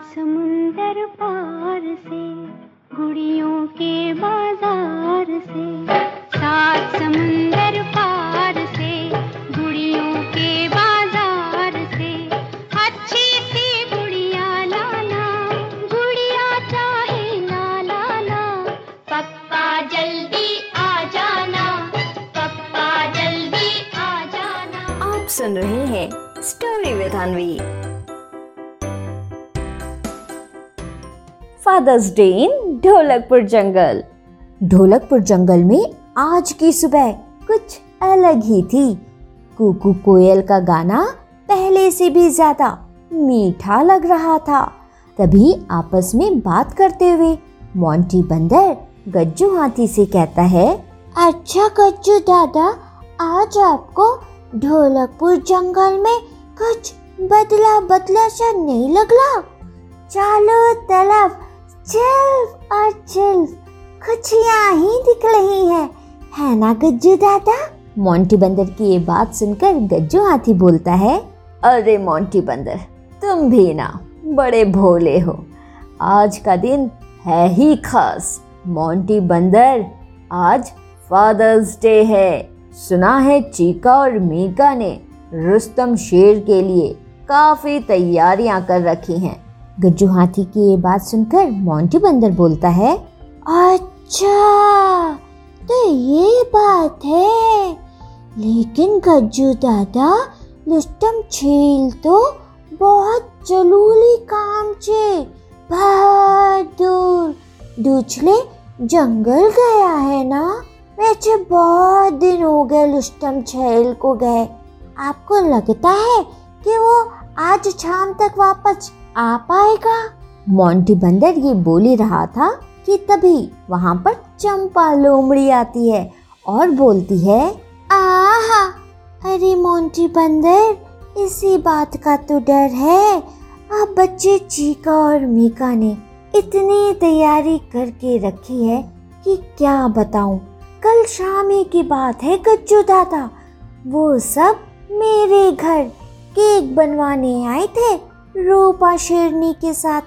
समुंदर पार से, गुड़ियों के बाज़ार से, सात समुंदर पार से, गुड़ियों के बाज़ार से। अच्छी सी गुड़िया लाना, गुड़िया चाहे ना लाना, पप्पा जल्दी आ जाना, पप्पा जल्दी आ जाना। आप सुन रहे हैं story with Anvi Father's Day in Dholakpur jungle. Dholakpur जंगल में आज की सुबह कुछ अलग ही थी। कुकू कोयल का गाना पहले से भी ज़्यादा मीठा लग रहा था। तभी आपस में बात करते हुए मोंटी बंदर गज्जू हाथी से कहता है अच्छा गज्जू दादा, आज आपको ढोलकपुर जंगल में कुछ बदला बदला सा नहीं लगला? चारों तरफ़ चिल्फ और चिल्फ खुशियाँ ही दिख रही है। है ना गज्जू दादा? मोंटी बंदर की ये बात सुनकर गज्जू हाथी बोलता है, अरे मोंटी बंदर, तुम भी ना बड़े भोले हो। आज का दिन है ही खास। मोंटी बंदर, आज फादर्स डे है। सुना है चीका और मीका ने रुस्तम शेर के लिए काफ़ी तैयारियाँ कर रखी हैं। गज्जू हाथी की ये बात सुनकर मोंटी बंदर बोलता है अच्छा तो ये बात है। लेकिन गज्जू दादा लुस्टम छील तो बहुत ज़रूरी काम छे बहुत दूर दूसरे जंगल गया है ना? वैसे बहुत दिन हो गए लुस्टम छेल को गए। आपको लगता है कि वो आज शाम तक वापस आ पाएगा। मोंटी बंदर ये बोल ही रहा था कि तभी वहाँ पर चंपा लोमड़ी आती है और बोलती है, आहा, अरे मोंटी बंदर, इसी बात का तो डर है। अब बच्चे चीका और मीका ने इतनी तैयारी करके रखी है कि क्या बताऊँ। कल शाम ही की बात है, गज्जू दादा। वो सब मेरे घर केक बनवाने आए थे। रूपा शेरनी के साथ।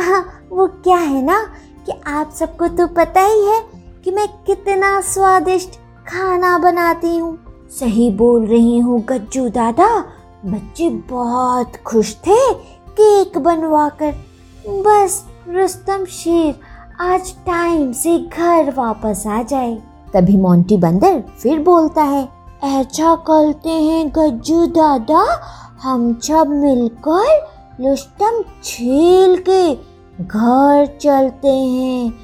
आ, वो क्या है ना? कि आप सबको तो पता ही है कि मैं कितना स्वादिष्ट खाना बनाती हूँ। सही बोल रही हूँ गज्जू दादा? बच्चे बहुत खुश थे केक बनवा कर बस रुस्तम शेर आज टाइम से घर वापस आ जाए। तभी मोंटी बंदर फिर बोलता है ऐसा करते हैं गज्जू दादा हम सब मिलकर रुस्तम छील के घर चलते हैं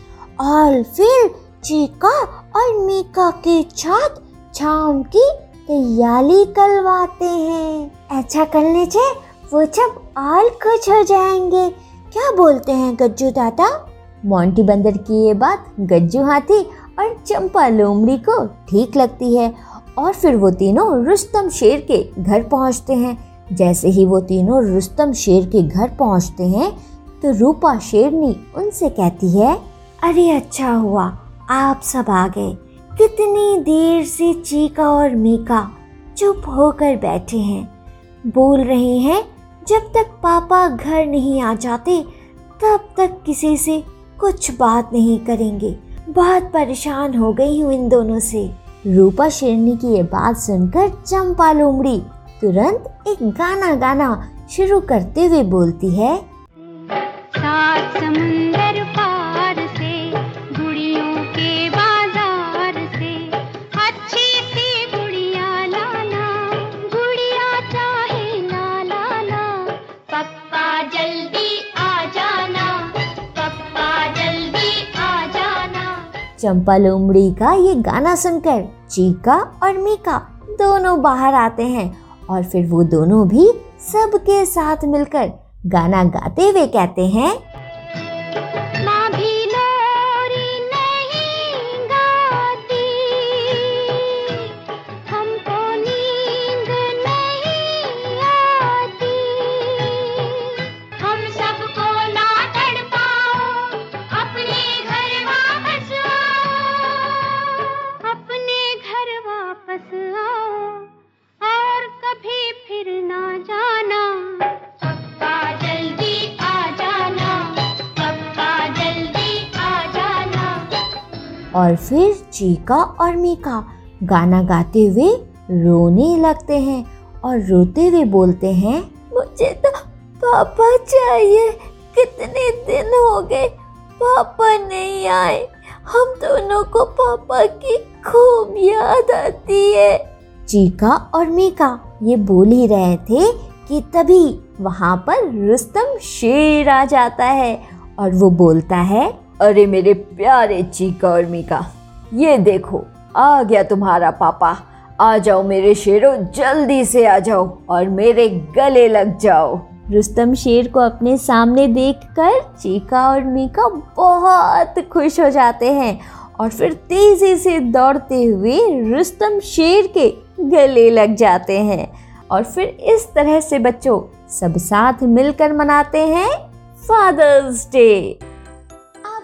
और फिर चीका और मीका के साथ शाम की तैयारी करवाते हैं। ऐसा करने से वो सब और खुश हो जाएँगे। क्या बोलते हैं गज्जू दादा? मोंटी बंदर की ये बात गज्जू हाथी और चंपा लोमड़ी को ठीक लगती है और फिर वो तीनों रुस्तम शेर के घर पहुँचते हैं। जैसे ही वो तीनों रुस्तम शेर के घर पहुँचते हैं तो रूपा शेरनी उनसे कहती है, अरे अच्छा हुआ, आप सब आ गए। कितनी देर से चीका और मीका चुप होकर बैठे हैं। बोल रहे हैं, जब तक पापा घर नहीं आ जाते, तब तक किसी से कुछ बात नहीं करेंगे। बहुत परेशान हो गई हूँ इन दोनों से। रूपा शेरनी की ये बात सुनकर चंपा लोमड़ी तुरंत एक गाना गाना शुरू करते हुए बोलती है। सात समुंदर पार से गुड़ियों के बाज़ार से। अच्छी सी गुड़िया लाना गुड़िया चाहे ना लाना। पप्पा जल्दी आ जाना पप्पा जल्दी आ जाना। चंपा लोमड़ी का ये गाना सुनकर चीका और मीका दोनों बाहर आते हैं। और फिर वो दोनों भी सबके साथ मिलकर गाना गाते हुए कहते हैं और फिर चीका और मीका गाना गाते हुए रोने लगते हैं और रोते हुए बोलते हैं, मुझे तो पापा चाहिए। कितने दिन हो गए पापा नहीं आए। हम दोनों को पापा की खूब याद आती है। चीका और मीका ये बोल ही रहे थे कि तभी वहाँ पर रुस्तम शेर आ जाता है और वो बोलता है अरे मेरे प्यारे चीका और मीका, ये देखो, आ गया तुम्हारा पापा। आ जाओ मेरे शेरों, जल्दी से आ जाओ और मेरे गले लग जाओ। रुस्तम शेर को अपने सामने देखकर चीका और मीका बहुत खुश हो जाते हैं और फिर तेज़ी से दौड़ते हुए रुस्तम शेर के गले लग जाते हैं। और फिर इस तरह से बच्चों सब साथ मिलकर मनाते हैं फादर्स डे।